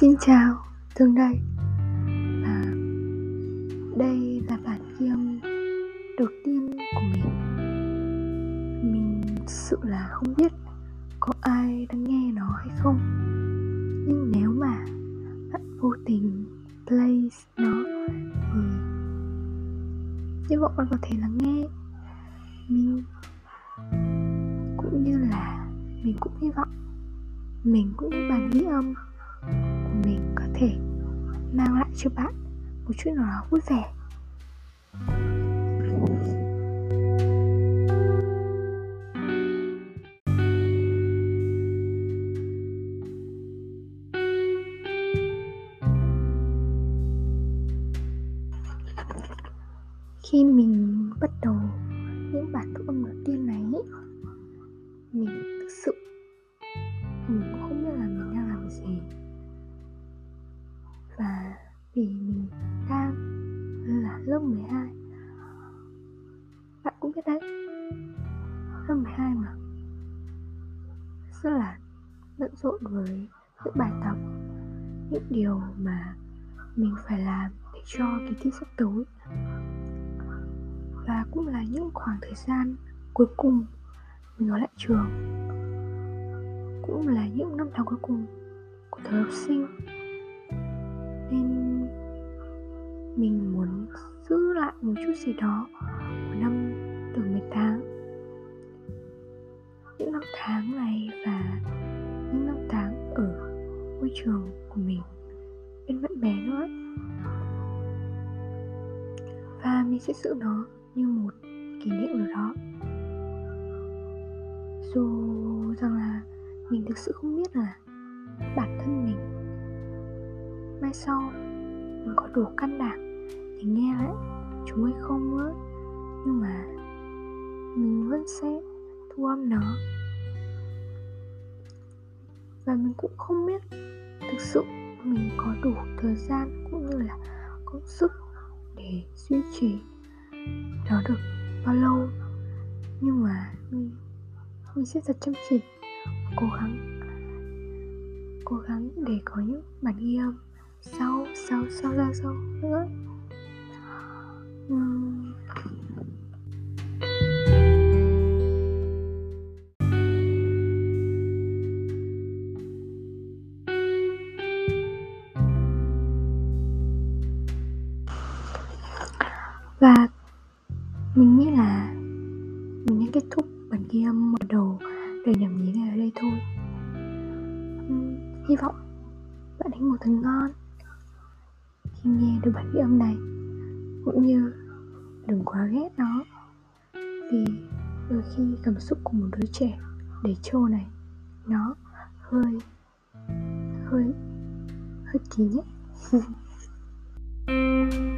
Xin chào, Thương đây Và đây là bản ghi âm đầu tiên của mình. Mình sự là không biết có ai đang nghe nó hay không. Nhưng nếu mà bạn vô tình play nó thì hy vọng bạn có thể lắng nghe. Mình cũng như là mình cũng hy vọng. Mình cũng bản ghi âm mang lại cho bạn một chút nào đó vui vẻ. Khi mình bắt đầu những bản thu âm đầu tiên này, mình thực sự lớp 12 bạn cũng biết đấy. Lớp 12 mà. Rất là bận rộn với những bài tập, những điều mà mình phải làm để cho kỳ thi sắp tới. Và cũng là những khoảng thời gian cuối cùng mình ở lại trường. Cũng là những năm tháng cuối cùng của thời học sinh. Nên mình muốn một chút gì đó của năm từ 18 những năm tháng này và những năm tháng ở môi trường của mình bên bạn bè nữa. Và mình sẽ giữ nó như một kỷ niệm nào đó. Dù rằng là mình thực sự không biết là bản thân mình, mai sau mình có đủ can đảm để nghe lại chúng ấy không mất nhưng mà mình vẫn sẽ thu âm nó và mình cũng không biết thực sự mình có đủ thời gian cũng như là công sức để duy trì nó được bao lâu nhưng mà mình, mình sẽ thật chăm chỉ cố gắng cố gắng để có những bản ghi âm sau sau sau ra sau nữa và mình nghĩ là mình nên kết thúc bản ghi âm mở đầu để nhầm nhí này ở đây thôi. Uhm, hy vọng bạn hãy một thật ngon khi nghe được bản ghi âm này cũng như đừng quá ghét nó. Vì đôi khi cảm xúc của một đứa trẻ để trô này, nó hơi hơi hơi kín ấy